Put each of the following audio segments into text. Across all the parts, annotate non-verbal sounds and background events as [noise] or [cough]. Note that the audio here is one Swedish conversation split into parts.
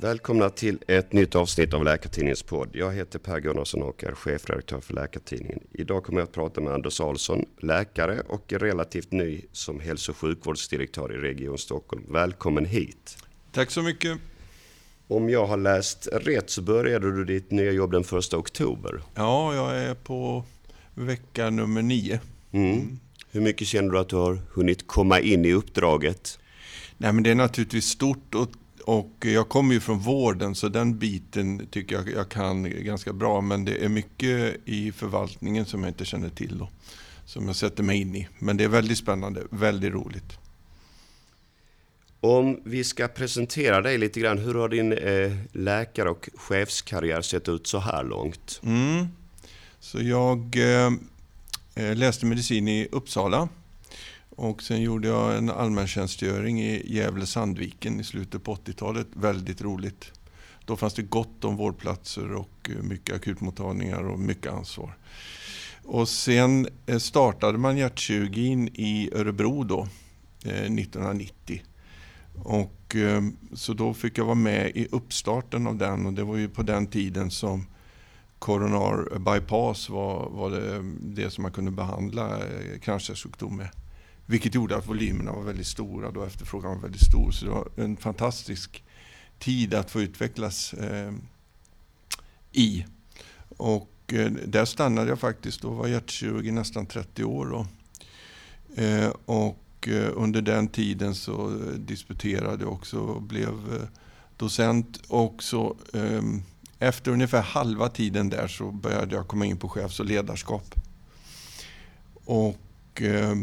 Välkomna till ett nytt avsnitt av Läkartidningens podd. Jag heter Per Gunnarsson och är chefredaktör för Läkartidningen. Idag kommer jag att prata med Anders Ahlsson, läkare och relativt ny som hälso och sjukvårdsdirektör i Region Stockholm. Välkommen hit! Tack så mycket! Om jag har läst rätt så började du ditt nya jobb den 1 oktober. Ja, jag är på vecka nummer nio. Mm. Hur mycket känner du att du har hunnit komma in i uppdraget? Nej, men det är naturligtvis stort och, och jag kommer ju från vården så den biten tycker jag jag kan ganska bra. Men det är mycket i förvaltningen som jag inte känner till då, som jag sätter mig in i. Men det är väldigt spännande, väldigt roligt. Om vi ska presentera dig lite grann, hur har din eh, läkare och chefskarriär sett ut så här långt? Mm. Så jag eh, eh läste medicin i Uppsala och sen gjorde jag en allmäntjänstgöring i Gävle-Sandviken i slutet på 80-talet. Väldigt roligt. Då fanns det gott om vårdplatser och eh, mycket akutmottagningar och mycket ansvar. Och sen eh, startade man hjärtkirurgin i Örebro då, eh, 1990. Och, så då fick jag vara med i uppstarten av den och det var ju på den tiden som coronar bypass var, var det, det som man kunde behandla kranskärlssjukdom med. Vilket gjorde att volymerna var väldigt stora då efterfrågan var väldigt stor. Så det var en fantastisk tid att få utvecklas eh, i. Och eh, där stannade jag faktiskt och var hjärtkirurg i nästan 30 år. Eh, och eh, under den tiden så eh, disputerade jag också och blev eh, docent. Och så, eh, efter ungefär halva tiden där så började jag komma in på chefs och ledarskap. Och eh,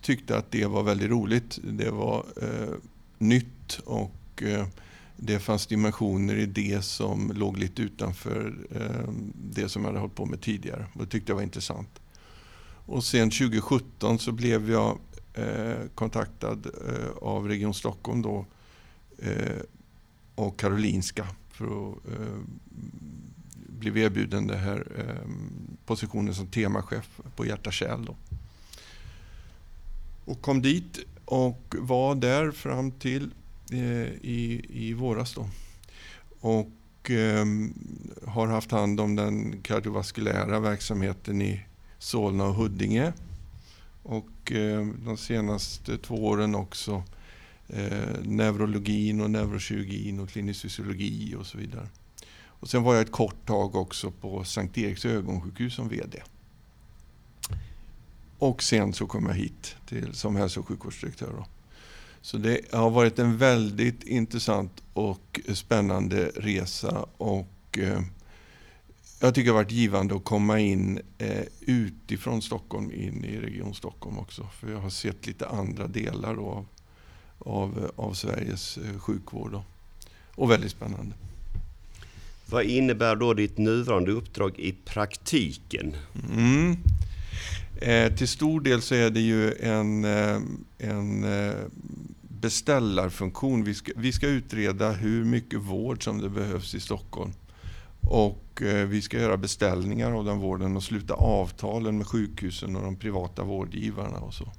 tyckte att det var väldigt roligt. Det var eh, nytt och eh, det fanns dimensioner i det som låg lite utanför eh, det som jag hade hållit på med tidigare. Och det tyckte jag var intressant. Och sen 2017 så blev jag eh, kontaktad eh, av Region Stockholm då, eh, och Karolinska för att eh, bli erbjuden den här eh, positionen som temachef på Hjärta Kärl. Då. Och kom dit och var där fram till eh, i, i våras. Då. Och eh, har haft hand om den kardiovaskulära verksamheten i Solna och Huddinge. Och eh, de senaste två åren också eh, neurologin och neurokirurgin och klinisk fysiologi och så vidare. Och sen var jag ett kort tag också på Sankt Eriks ögonsjukhus som VD. Och sen så kom jag hit till, som hälso och sjukvårdsdirektör. Då. Så det har varit en väldigt intressant och spännande resa. Och eh, jag tycker det har varit givande att komma in eh, utifrån Stockholm in i Region Stockholm också. För jag har sett lite andra delar av, av, av Sveriges eh, sjukvård. Då. Och väldigt spännande. Vad innebär då ditt nuvarande uppdrag i praktiken? Mm. Eh, till stor del så är det ju en, eh, en eh, beställarfunktion. Vi ska, vi ska utreda hur mycket vård som det behövs i Stockholm. Och eh, vi ska göra beställningar av den vården och sluta avtalen med sjukhusen och de privata vårdgivarna och så.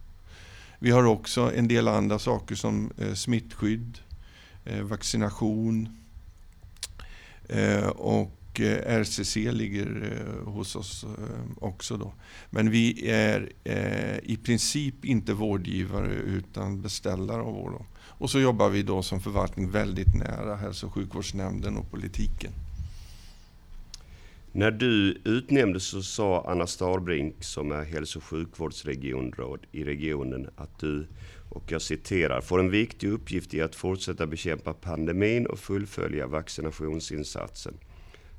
Vi har också en del andra saker som eh, smittskydd, eh, vaccination eh, och och eh, RCC ligger eh, hos oss eh, också. Då. Men vi är eh, i princip inte vårdgivare utan beställare av vård. Och så jobbar vi då som förvaltning väldigt nära hälso och sjukvårdsnämnden och politiken. När du utnämndes så sa Anna Starbrink som är hälso och sjukvårdsregionråd i regionen att du, och jag citerar, får en viktig uppgift i att fortsätta bekämpa pandemin och fullfölja vaccinationsinsatsen.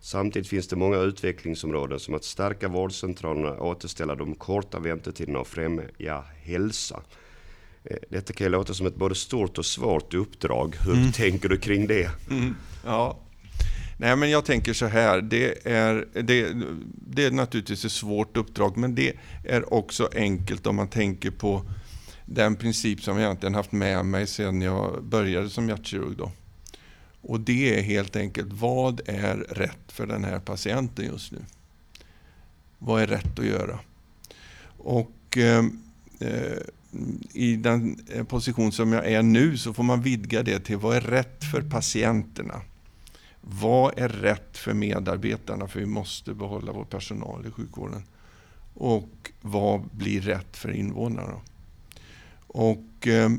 Samtidigt finns det många utvecklingsområden som att stärka vårdcentralerna, återställa de korta väntetiderna och främja hälsa. Eh, detta kan ju låta som ett både stort och svårt uppdrag. Hur mm. tänker du kring det? Mm. Ja. Nej, men jag tänker så här. Det är, det, det är naturligtvis ett svårt uppdrag, men det är också enkelt om man tänker på den princip som jag egentligen haft med mig sedan jag började som hjärtkirurg. Då. Och det är helt enkelt, vad är rätt för den här patienten just nu? Vad är rätt att göra? Och ehm, eh, i den eh, position som jag är nu så får man vidga det till vad är rätt för patienterna? Vad är rätt för medarbetarna? För vi måste behålla vår personal i sjukvården. Och vad blir rätt för invånarna? Och eh,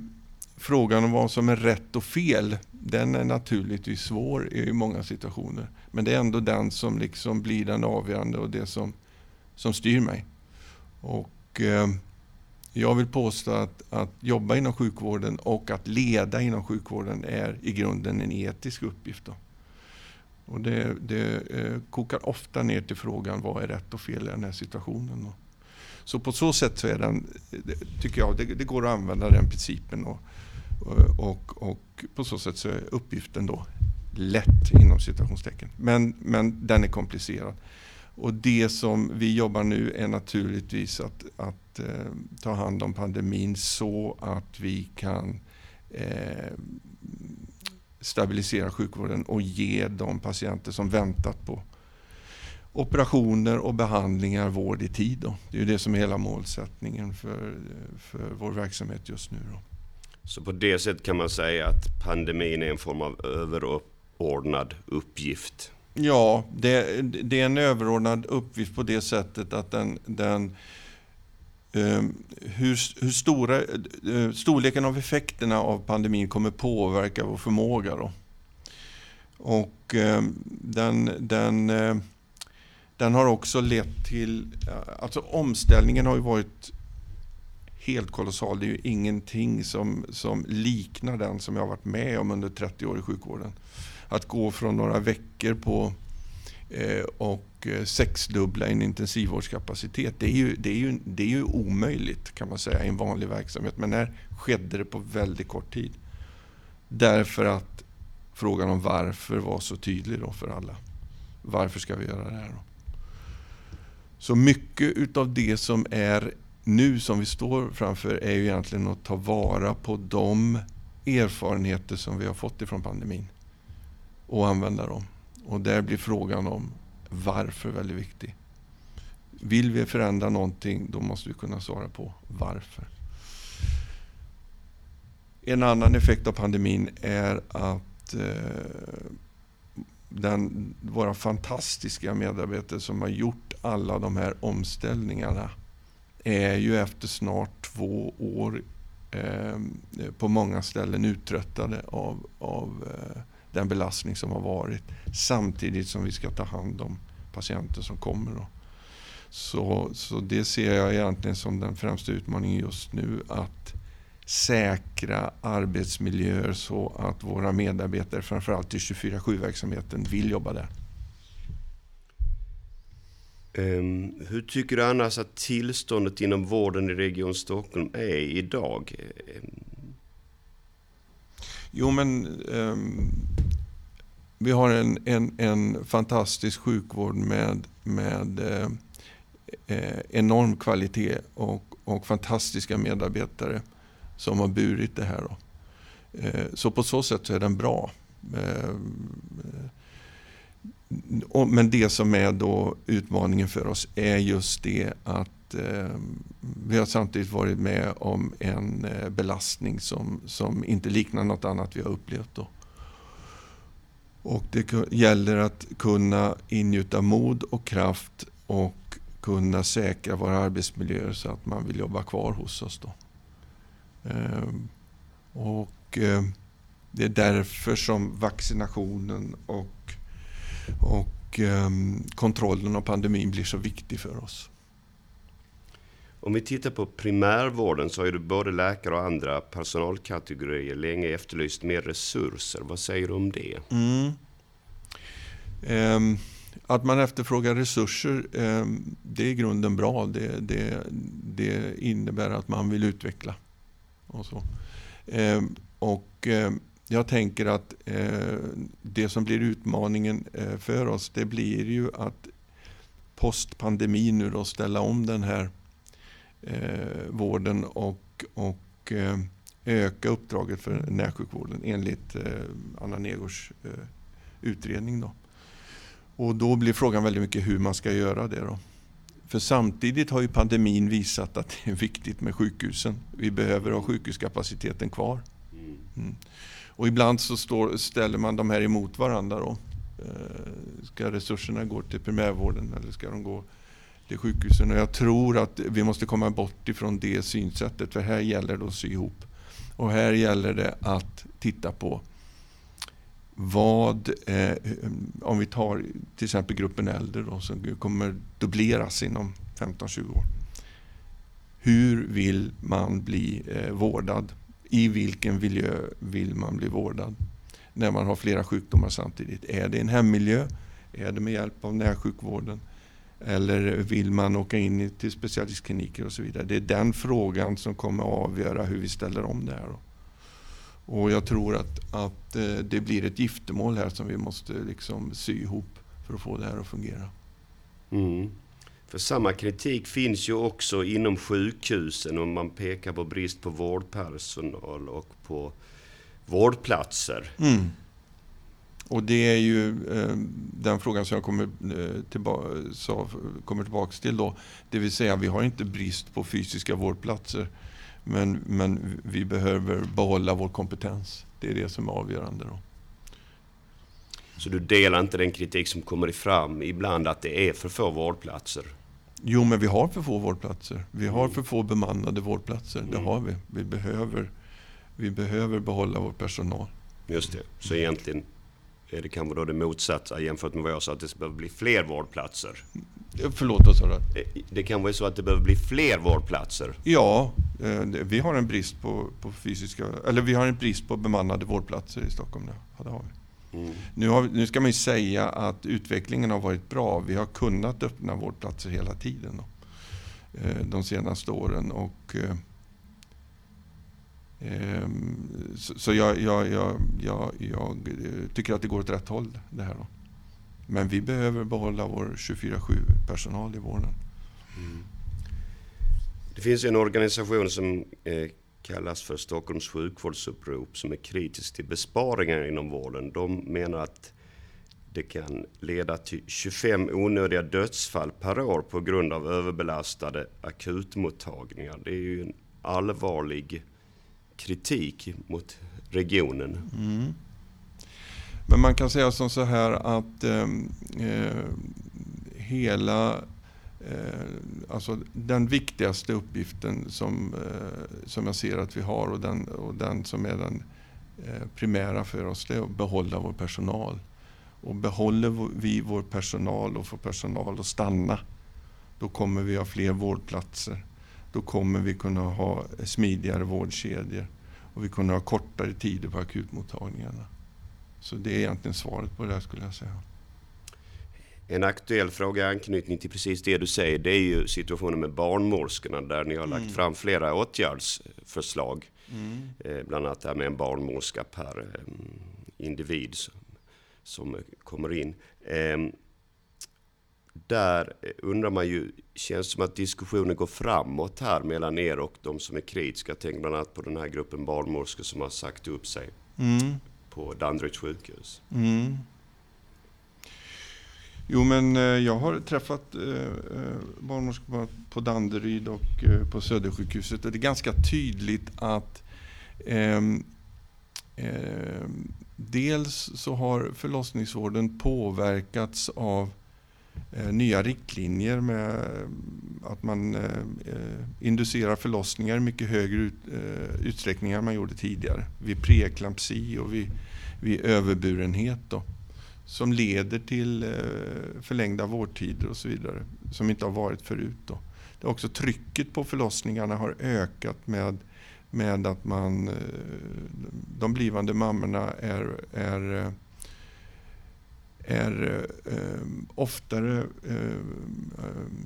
frågan om vad som är rätt och fel, den är naturligtvis svår i många situationer. Men det är ändå den som liksom blir den avgörande och det som, som styr mig. Och eh, jag vill påstå att, att jobba inom sjukvården och att leda inom sjukvården är i grunden en etisk uppgift. Då. Och det, det eh, kokar ofta ner till frågan vad är rätt och fel i den här situationen. Då. Så på så sätt så är den, tycker jag, det, det går att använda den principen. Och, och, och, på så sätt så är uppgiften då lätt inom citationstecken. Men, men den är komplicerad. Och det som vi jobbar nu är naturligtvis att, att eh, ta hand om pandemin så att vi kan eh, stabilisera sjukvården och ge de patienter som väntat på operationer och behandlingar vård i tid. Då. Det är ju det som är hela målsättningen för, för vår verksamhet just nu. Då. Så på det sättet kan man säga att pandemin är en form av överordnad uppgift? Ja, det, det är en överordnad uppgift på det sättet att den, den Um, hur, hur stora, uh, storleken av effekterna av pandemin kommer påverka vår förmåga. Då. Och um, den, den, den har också lett till, eh, alltså omställningen har ju varit helt kolossal. Det är ju ingenting som, som liknar den som jag har varit med om under 30 år i sjukvården. Att gå från några veckor på eh, och eh, sexdubbla en intensivvårdskapacitet, det är, ju, det, är ju, det är ju omöjligt kan man säga i en vanlig verksamhet. Men här skedde det på väldigt kort tid. Därför att frågan om varför var så tydlig då för alla. Varför ska vi göra det här? Då? Så mycket utav det som är nu som vi står framför är ju egentligen att ta vara på de erfarenheter som vi har fått ifrån pandemin och använda dem. Och där blir frågan om varför väldigt viktig. Vill vi förändra någonting, då måste vi kunna svara på varför. En annan effekt av pandemin är att eh, den, våra fantastiska medarbetare som har gjort alla de här omställningarna är ju efter snart två år eh, på många ställen uttröttade av, av eh, den belastning som har varit. Samtidigt som vi ska ta hand om patienter som kommer. Då. Så, så det ser jag egentligen som den främsta utmaningen just nu. Att säkra arbetsmiljöer så att våra medarbetare, framförallt i 24-7-verksamheten, vill jobba där. Um, hur tycker du annars att tillståndet inom vården i Region Stockholm är idag? Um... Jo, men um, vi har en, en, en fantastisk sjukvård med, med eh, eh, enorm kvalitet och, och fantastiska medarbetare som har burit det här. Då. Eh, så på så sätt så är den bra. Eh, men det som är då utmaningen för oss är just det att eh, vi har samtidigt varit med om en eh, belastning som, som inte liknar något annat vi har upplevt. Då. Och det gäller att kunna ingjuta mod och kraft och kunna säkra våra arbetsmiljöer så att man vill jobba kvar hos oss. Då. Ehm, och eh, det är därför som vaccinationen och, och ehm, kontrollen av pandemin blir så viktig för oss. Om vi tittar på primärvården så har ju både läkare och andra personalkategorier länge efterlyst mer resurser. Vad säger du om det? Mm. Um, att man efterfrågar resurser, um, det är i grunden bra. Det, det, det, innebär att man vill utveckla. Och, så. Eh, och ehm, jag tänker att eh, det som blir utmaningen eh, för oss, det blir ju att postpandemi nu då ställa om den här eh, vården och, och eh, öka uppdraget för närsjukvården enligt Anna Negårds utredning. Då. Och då blir frågan väldigt mycket hur man ska göra det. Då. För samtidigt har ju pandemin visat att det är viktigt med sjukhusen. Vi behöver ha sjukhuskapaciteten kvar. Mm. Och ibland så står, ställer man de här emot varandra. Då. Ska resurserna gå till primärvården eller ska de gå till sjukhusen? Och jag tror att vi måste komma bort ifrån det synsättet för här gäller det att sy ihop. Och här gäller det att titta på vad, eh, om vi tar till exempel gruppen äldre då, som kommer dubbleras inom 15-20 år. Hur vill man bli eh, vårdad? I vilken miljö vill man bli vårdad? När man har flera sjukdomar samtidigt. Är det en hemmiljö? Är det med hjälp av närsjukvården? Eller vill man åka in till specialistkliniker och så vidare? Det är den frågan som kommer att avgöra hur vi ställer om det här. Då. Och jag tror att, att eh, det blir ett giftermål här som vi måste liksom sy ihop för att få det här att fungera. Mm. För samma kritik finns ju också inom sjukhusen om man pekar på brist på vårdpersonal och på vårdplatser. Mm. Och det är ju eh, den frågan som jag kommer, eh, tillba så, kommer tillbaka till då. Det vill säga vi har inte brist på fysiska vårdplatser. Men, men vi behöver behålla vår kompetens. Det är det som är avgörande. Då. Så du delar inte den kritik som kommer fram ibland att det är för få vårdplatser? Jo, men vi har för få vårdplatser. Vi har för få bemannade vårdplatser. Det mm. har vi. Vi behöver, vi behöver behålla vår personal. Just det. Så egentligen är det kanske då det motsatta jämfört med vad jag sa, att det behöver bli fler vårdplatser? Förlåt, vad sa du? Det kan vara så att det behöver bli fler vårdplatser? Ja, eh, vi har en brist på, på fysiska, eller vi har en brist på bemannade vårdplatser i Stockholm. Ja, det har vi. Mm. Nu, har, nu, ska man ju säga att utvecklingen har varit bra. Vi har kunnat öppna vårdplatser hela tiden då, eh, de senaste åren. Och, eh, ehm, så jag, jag, jag, jag, tycker att det går åt rätt håll det här. Då. Men vi behöver behålla vår 24-7 personal i vården. Mm. Det finns en organisation som eh, kallas för Stockholms sjukvårdsupprop som är kritisk till besparingar inom vården. De menar att det kan leda till 25 onödiga dödsfall per år på grund av överbelastade akutmottagningar. Det är ju en allvarlig kritik mot regionen. Mm. Men man kan säga som så här att ehm, eh, hela eh, alltså den viktigaste uppgiften som, eh, som jag ser att vi har och den, och den som är den eh, primära för oss, det är att behålla vår personal. Och behåller vi vår personal och får personal att stanna, då kommer vi ha fler vårdplatser. Då kommer vi kunna ha smidigare vårdkedjor och vi kommer ha kortare tider på akutmottagningarna. Så det är egentligen svaret på det här skulle jag säga. En aktuell fråga i anknytning till precis det du säger, det är ju situationen med barnmorskorna där ni har lagt mm. fram flera åtgärdsförslag. Mm. Eh, bland annat det här med en barnmorska per eh, individ som, kommer in. Ehm, där undrar man ju, känns det som att diskussionen går framåt här mellan er och de som är kritiska? Tänk bland annat på den här gruppen barnmorskor som har sagt upp sig. Mm på Danderyds sjukhus. Mm. Jo, men eh, jag har träffat eh, eh, barnmorskor på Danderyd och på Södersjukhuset och det är ganska tydligt att eh, eh, dels så har förlossningsvården påverkats av eh, Eh, nya riktlinjer med eh, att man eh, inducerar förlossningar i mycket högre ut, utsträckning än man gjorde tidigare. Vid preeklampsi och vid vid överburenhet då, som leder till eh, förlängda vårdtider och så vidare, som inte har varit förut. Då. Det är också trycket på förlossningarna har ökat med, med att man, de blivande mammorna är, är är eh, oftare eh,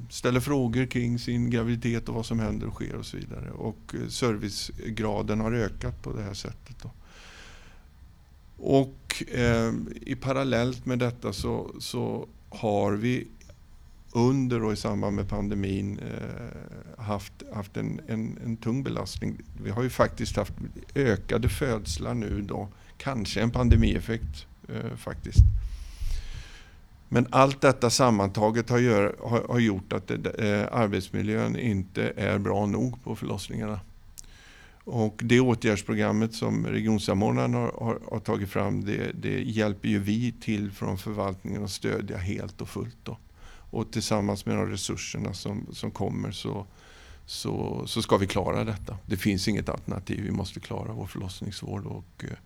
ställer frågor kring sin graviditet och vad som händer och sker och så vidare. Och eh, servicegraden har ökat på det här sättet. Då. Och eh, i parallellt med detta så, så har vi under och i samband med pandemin eh, haft, haft en, en, en, tung belastning. Vi har ju faktiskt haft ökade födslar nu då, kanske en pandemieffekt eh, faktiskt. Men allt detta sammantaget har, gör, har, har gjort att det, eh, arbetsmiljön inte är bra nog på förlossningarna. Och det åtgärdsprogrammet som regionsamordnaren har, har, har, tagit fram det, det, hjälper ju vi till från förvaltningen att stödja helt och fullt. Då. Och tillsammans med de resurserna som, som kommer så, så, så ska vi klara detta. Det finns inget alternativ. Vi måste klara vår förlossningsvård. Och, eh,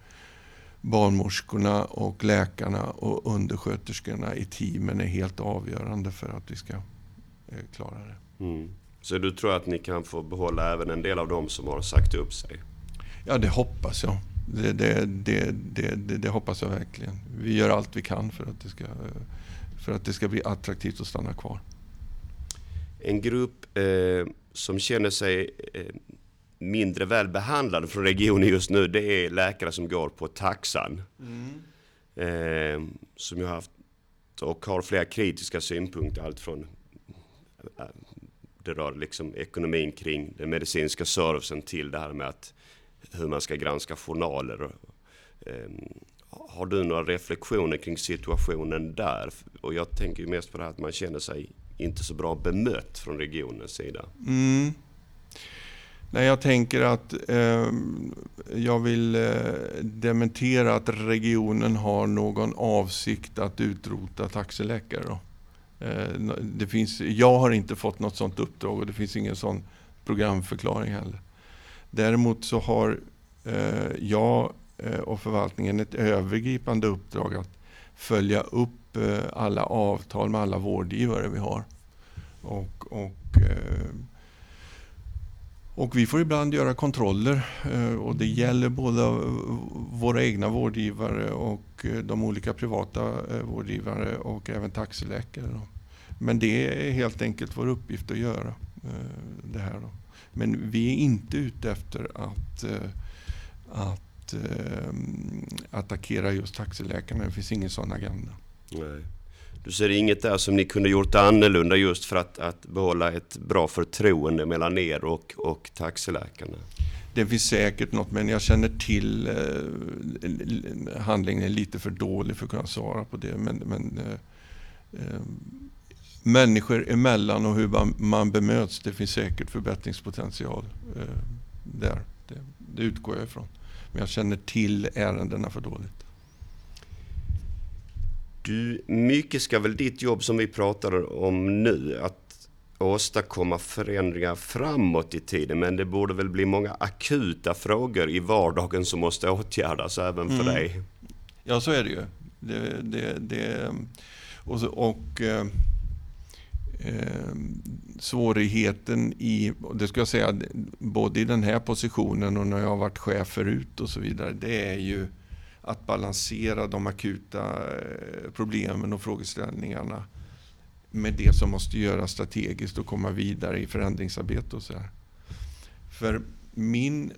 barnmorskorna och läkarna och undersköterskorna i teamen är helt avgörande för att vi ska eh, klara det. Mm. Så du tror att ni kan få behålla även en del av dem som har sagt upp sig? Ja, det hoppas jag. Det, det, det, det, hoppas jag verkligen. Vi gör allt vi kan för att, det ska, för att det ska bli attraktivt att stanna kvar. En grupp eh, som känner sig eh, mindre väl behandlade från regionen just nu, det är läkare som går på taxan. Mm. Eh, som jag har haft och har flera kritiska synpunkter, allt från eh, det rör liksom ekonomin kring den medicinska servicen till det här med att hur man ska granska journaler. Eh, har du några reflektioner kring situationen där? Och jag tänker ju mest på det här att man känner sig inte så bra bemött från regionens sida. Mm. Nej, jag tänker att eh, jag vill eh, dementera att regionen har någon avsikt att utrota taxiläkare. Då. Eh, det finns, jag har inte fått något sådant uppdrag och det finns ingen sån programförklaring heller. Däremot så har eh, jag eh, och förvaltningen ett övergripande uppdrag att följa upp eh, alla avtal med alla vårdgivare vi har. Och, och eh, och vi får ibland göra kontroller eh, och det gäller både våra egna vårdgivare och eh, de olika privata eh, vårdgivare och även taxiläkare. Men det är helt enkelt vår uppgift att göra det här. Men vi är inte ute efter att, att attackera just taxiläkarna. Det finns ingen sån agenda. Nej. Du ser inget där som ni kunde gjort annorlunda just för att, att behålla ett bra förtroende mellan er och, och taxiläkarna? Det finns säkert något, men jag känner till eh, handlingen är lite för dålig för att kunna svara på det. Men, men eh, eh, människor emellan och hur man, man bemöts, det finns säkert förbättringspotential eh, där. Det, det utgår jag ifrån. Men jag känner till ärendena för dåligt. Du, mycket ska väl ditt jobb som vi pratar om nu, att åstadkomma förändringar framåt i tiden. Men det borde väl bli många akuta frågor i vardagen som måste åtgärdas även för mm. dig? Ja, så är det ju. Det, det, det och, och eh, eh, svårigheten i, det ska jag säga, både i den här positionen och när jag har varit chef förut och så vidare, det är ju att balansera de akuta eh, problemen och frågeställningarna med det som måste göras strategiskt och komma vidare i förändringsarbete och så här. För min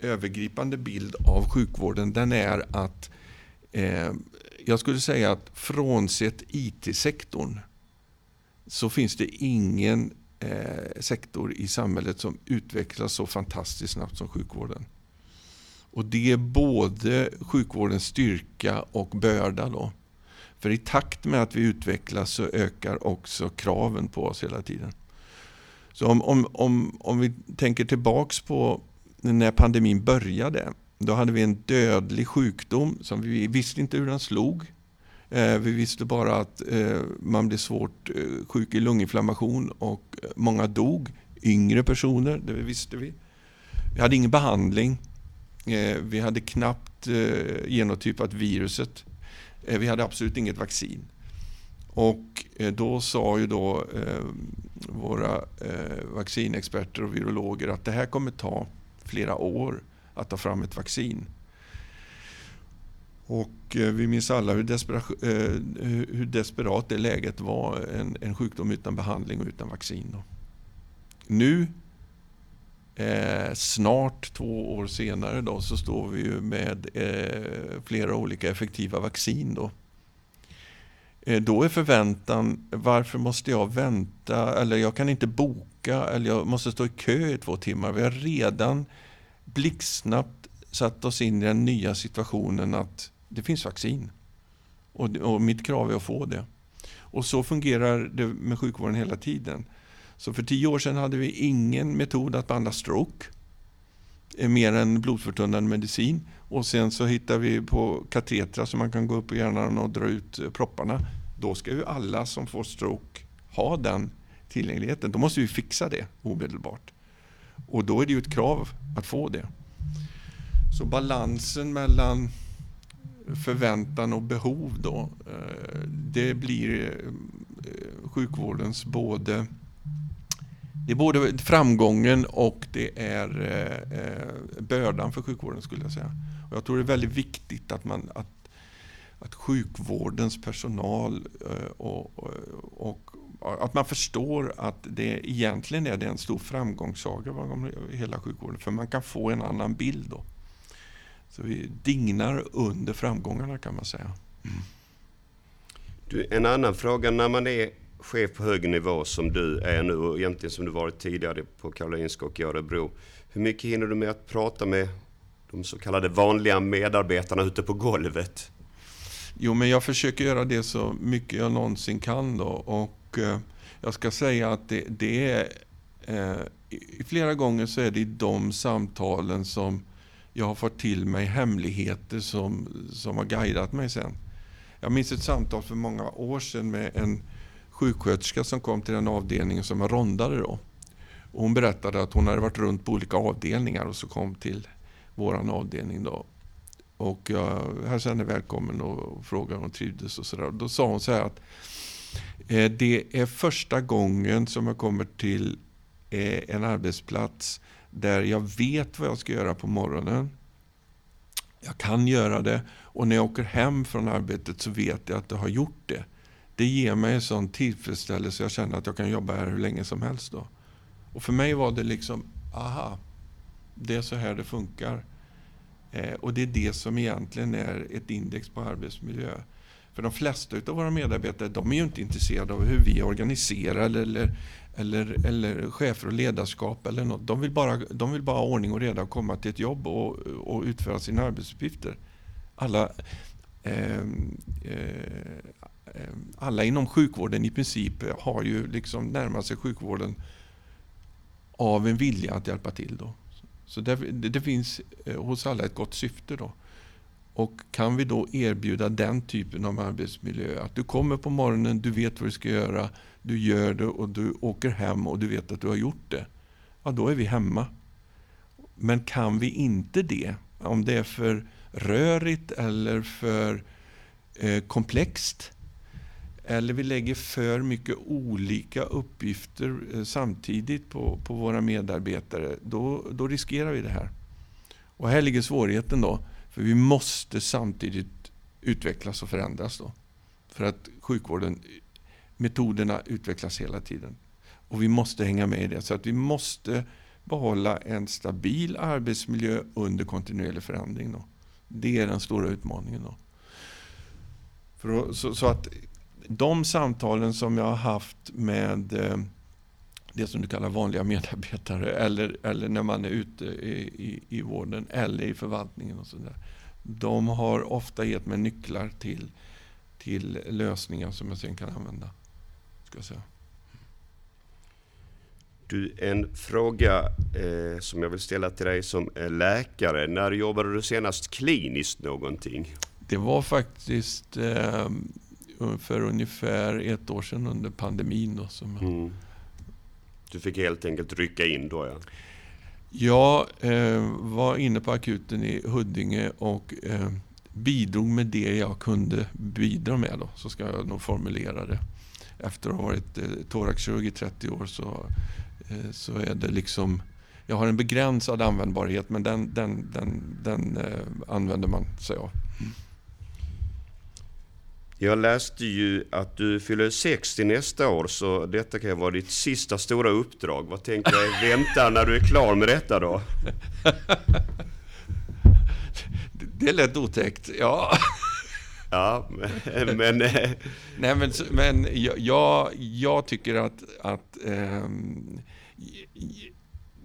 övergripande bild av sjukvården den är att eh, jag skulle säga att frånsett IT-sektorn så finns det ingen eh, sektor i samhället som utvecklas så fantastiskt snabbt som sjukvården. Och det är både sjukvårdens styrka och börda. Då. För i takt med att vi utvecklas så ökar också kraven på oss hela tiden. Så om, om, om, om vi tänker tillbaks på när pandemin började. Då hade vi en dödlig sjukdom som vi visste inte hur den slog. Eh, vi visste bara att eh, man blev svårt eh, sjuk i lunginflammation och många dog. Yngre personer, det visste vi. Vi hade ingen behandling. Eh, vi hade knappt eh, genotypat viruset. Eh, vi hade absolut inget vaccin. Och då sa ju då våra vaccinexperter och virologer att det här kommer ta flera år att ta fram ett vaccin. Och vi minns alla hur, despera, hur desperat det läget var, en, en sjukdom utan behandling och utan vaccin. Då. Nu Eh, snart två år senare då, så står vi ju med eh, flera olika effektiva vaccin. Då. Eh, då är förväntan, varför måste jag vänta? Eller jag kan inte boka, eller jag måste stå i kö i två timmar. Vi har redan blixtsnabbt satt oss in i den nya situationen att det finns vaccin. Och, och mitt krav är att få det. Och så fungerar det med sjukvården hela tiden. Så för tio år sedan hade vi ingen metod att behandla stroke. Eh, mer än blodförtunnande medicin. Och sen så hittar vi på katetrar så man kan gå upp i hjärnan och dra ut eh, propparna. Då ska ju alla som får stroke ha den tillgängligheten. Då måste vi fixa det omedelbart. Och då är det ju ett krav att få det. Så balansen mellan förväntan och behov då, eh, det blir sjukvårdens både det är både framgången och det är eh, eh, bördan för sjukvården skulle jag säga. Och jag tror det är väldigt viktigt att, man, att, att sjukvårdens personal eh, och, och, och att man förstår att det egentligen är det en stor framgångssaga bakom hela sjukvården. För man kan få en annan bild då. Så vi dignar under framgångarna kan man säga. Mm. Du, en annan fråga, när man är chef på hög nivå som du är nu och egentligen som du varit tidigare på Karolinska och i Örebro. Hur mycket hinner du med att prata med de så kallade vanliga medarbetarna ute på golvet? Jo, men jag försöker göra det så mycket jag någonsin kan då. Och eh, jag ska säga att det, det är... Eh, flera gånger så är det i de samtalen som jag har fått till mig hemligheter som, som har guidat mig sen. Jag minns ett samtal för många år sedan med en sjuksköterska som kom till den avdelningen som jag rondade då. Och hon berättade att hon hade varit runt på olika avdelningar och så kom till vår avdelning då. Och jag hälsade henne välkommen och frågade om hon trivdes och sådär. Då sa hon så här att eh, det är första gången som jag kommer till eh, en arbetsplats där jag vet vad jag ska göra på morgonen. Jag kan göra det och när jag åker hem från arbetet så vet jag att jag har gjort det. Det ger mig en sån tillfredsställelse. Jag känner att jag kan jobba här hur länge som helst. Då. Och för mig var det liksom, aha, det är så här det funkar. Eh, och det är det som egentligen är ett index på arbetsmiljö. För de flesta av våra medarbetare de är ju inte intresserade av hur vi organiserar eller, eller, eller chefer och ledarskap eller något. De vill, bara, de vill bara ha ordning och reda och komma till ett jobb och, och utföra sina arbetsuppgifter. Alla, eh, eh, Eh, alla inom sjukvården i princip eh, har ju liksom närmat sig sjukvården av en vilja att hjälpa till. Då. Så det, det, finns eh, hos alla ett gott syfte. då. Och kan vi då erbjuda den typen av arbetsmiljö, att du kommer på morgonen, du vet vad du ska göra, du gör det och du åker hem och du vet att du har gjort det. Ja, då är vi hemma. Men kan vi inte det, om det är för rörigt eller för eh, komplext, eller vi lägger för mycket olika uppgifter eh, samtidigt på, på våra medarbetare, då, då riskerar vi det här. Och här ligger svårigheten då, för vi måste samtidigt utvecklas och förändras då. För att sjukvården, metoderna utvecklas hela tiden. Och vi måste hänga med i det. Så att vi måste behålla en stabil arbetsmiljö under kontinuerlig förändring. Då. Det är den stora utmaningen. Då. För, så, så, att de samtalen som jag har haft med eh, det som du kallar vanliga medarbetare eller, eller när man är ute i, i, i vården eller i förvaltningen och sådär. De har ofta gett mig nycklar till, till lösningar som jag sen kan använda. Ska säga. Du, en fråga eh, som jag vill ställa till dig som läkare. När jobbade du senast kliniskt någonting? Det var faktiskt eh, för ungefär ett år sedan under pandemin. Då, som mm. Du fick helt enkelt rycka in då ja? Jag eh, var inne på akuten i Huddinge och eh, bidrog med det jag kunde bidra med. Då, så ska jag nog formulera det. Efter att ha varit eh, thoraxkirurg i 30 år så, eh, så är det liksom jag har en begränsad användbarhet men den, den, den, den eh, använder man sig av. Jag läste ju att du fyller 60 nästa år, så detta kan vara ditt sista stora uppdrag. Vad tänker du vänta när du är klar med detta då? [laughs] Det lät otäckt, ja. Ja, men... men eh, Nej, men, men jag, jag tycker att, att um,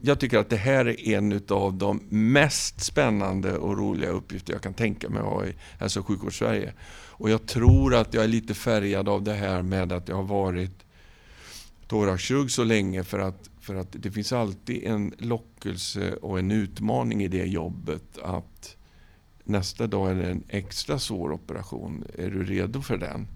jag tycker att det här är en av de mest spännande och roliga uppgifter jag kan tänka mig att ha i hälso och sjukvårds-Sverige. Och jag tror att jag är lite färgad av det här med att jag har varit thoraxkirurg så länge för att För att det finns alltid en lockelse och en utmaning i det jobbet att nästa dag är det en extra svår operation. Är du redo för den?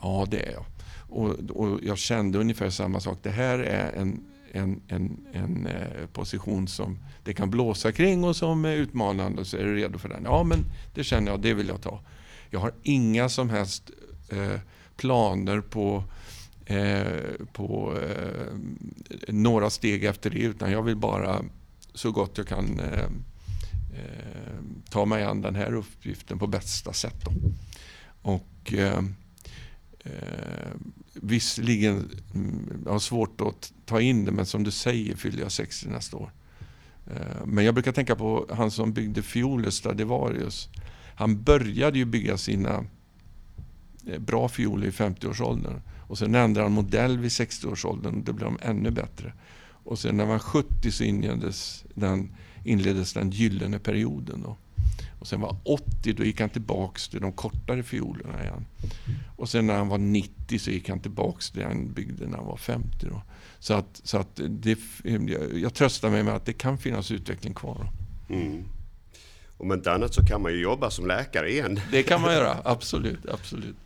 Ja, det är jag. Och, och jag kände ungefär samma sak. Det här är en, en, en, en eh, position som det kan blåsa kring och som är utmanande. Så är du redo för den? Ja, men det känner jag, det vill jag ta. Jag har inga som helst eh, planer på Eh, på eh, några steg efter det utan jag vill bara så gott jag kan eh, eh ta mig an den här uppgiften på bästa sätt. Då. Och eh, eh, Visserligen mm, jag har svårt att ta in det men som du säger fyller jag 60 nästa år. Eh, men jag brukar tänka på han som byggde fioler, Stradivarius. Han började ju bygga sina eh, bra fioler i 50-årsåldern. Och sen ändrade han modell vid 60-årsåldern och då blev de ännu bättre. Och sen när han var 70 så inleddes den, inleddes den gyllene perioden. Då. Och sen var 80, då gick han tillbaks till de kortare fiolerna igen. Och sen när han var 90 så gick han tillbaks till det han byggde när han var 50. Då. Så att, så att det, jag tröstar mig med att det kan finnas utveckling kvar. Mm. Om inte annat så kan man ju jobba som läkare igen. Det kan man göra, [laughs] absolut. absolut.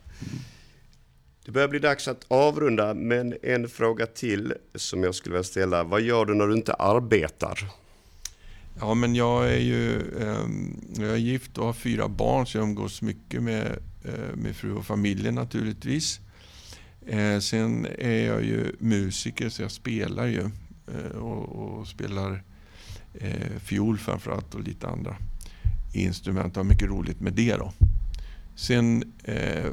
Det börjar bli dags att avrunda, men en fråga till som jag skulle vilja ställa. Vad gör du när du inte arbetar? Ja, men jag är ju eh, jag är gift och har fyra barn, så jag umgås mycket med eh, min fru och familjen naturligtvis. Eh, sen är jag ju musiker, så jag spelar ju eh, och, och, spelar fiol framförallt och lite andra instrument. Jag har mycket roligt med det. då. Sen eh,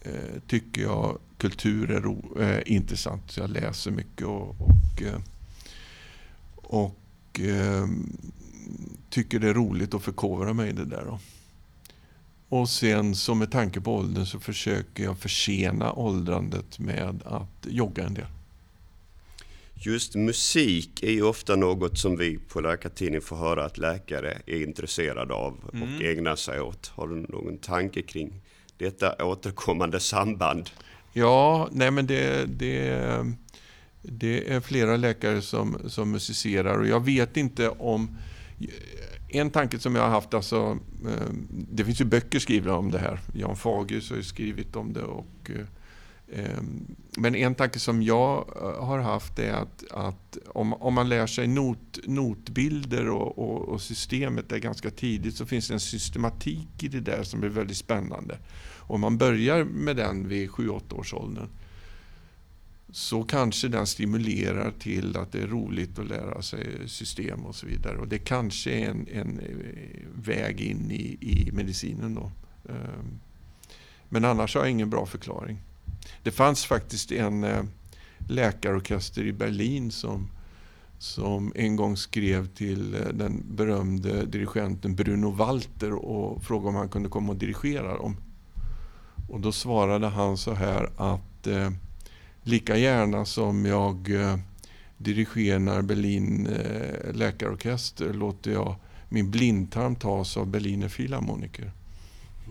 eh, tycker jag kultur är ro, eh, intressant. Så jag läser mycket och, och, eh, och eh, tycker det är roligt att förkovra mig i det där. Då. Och sen så med tanke på åldern så försöker jag försena åldrandet med att jogga en del. Just musik är ju ofta något som vi på Läkartidningen får höra att läkare är intresserade av och mm. ägnar sig åt. Har du någon tanke kring detta återkommande samband? Ja, nej men det, det, det är flera läkare som, som musicerar och jag vet inte om... En tanke som jag har haft, alltså, eh, det finns ju böcker skrivna om det här. Jan Fagus har ju skrivit om det. och eh, Ehm, men en tanke som jag eh, har haft är att, att om, om man lär sig not, notbilder och, och, och, systemet där ganska tidigt så finns det en systematik i det där som är väldigt spännande. Om man börjar med den vid 7-8 års åldern så kanske den stimulerar till att det är roligt att lära sig system och så vidare. Och det kanske är en, en eh, väg in i, i medicinen. Då. Ehm, men annars har jag ingen bra förklaring. Det fanns faktiskt en eh, läkarorkester i Berlin som, som en gång skrev till eh, den berömde dirigenten Bruno Walter och frågade om han kunde komma och dirigera dem. Och då svarade han så här att eh, lika gärna som jag eh, dirigerar Berlin eh, läkarorkester låter jag min blindtarm tas av Berliner Philharmoniker.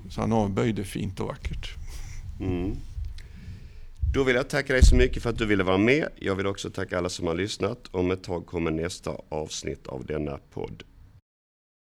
Så han avböjde fint och vackert. Mm. Då vill jag tacka dig så mycket för att du ville vara med. Jag vill också tacka alla som har lyssnat. Om ett tag kommer nästa avsnitt av denna podd.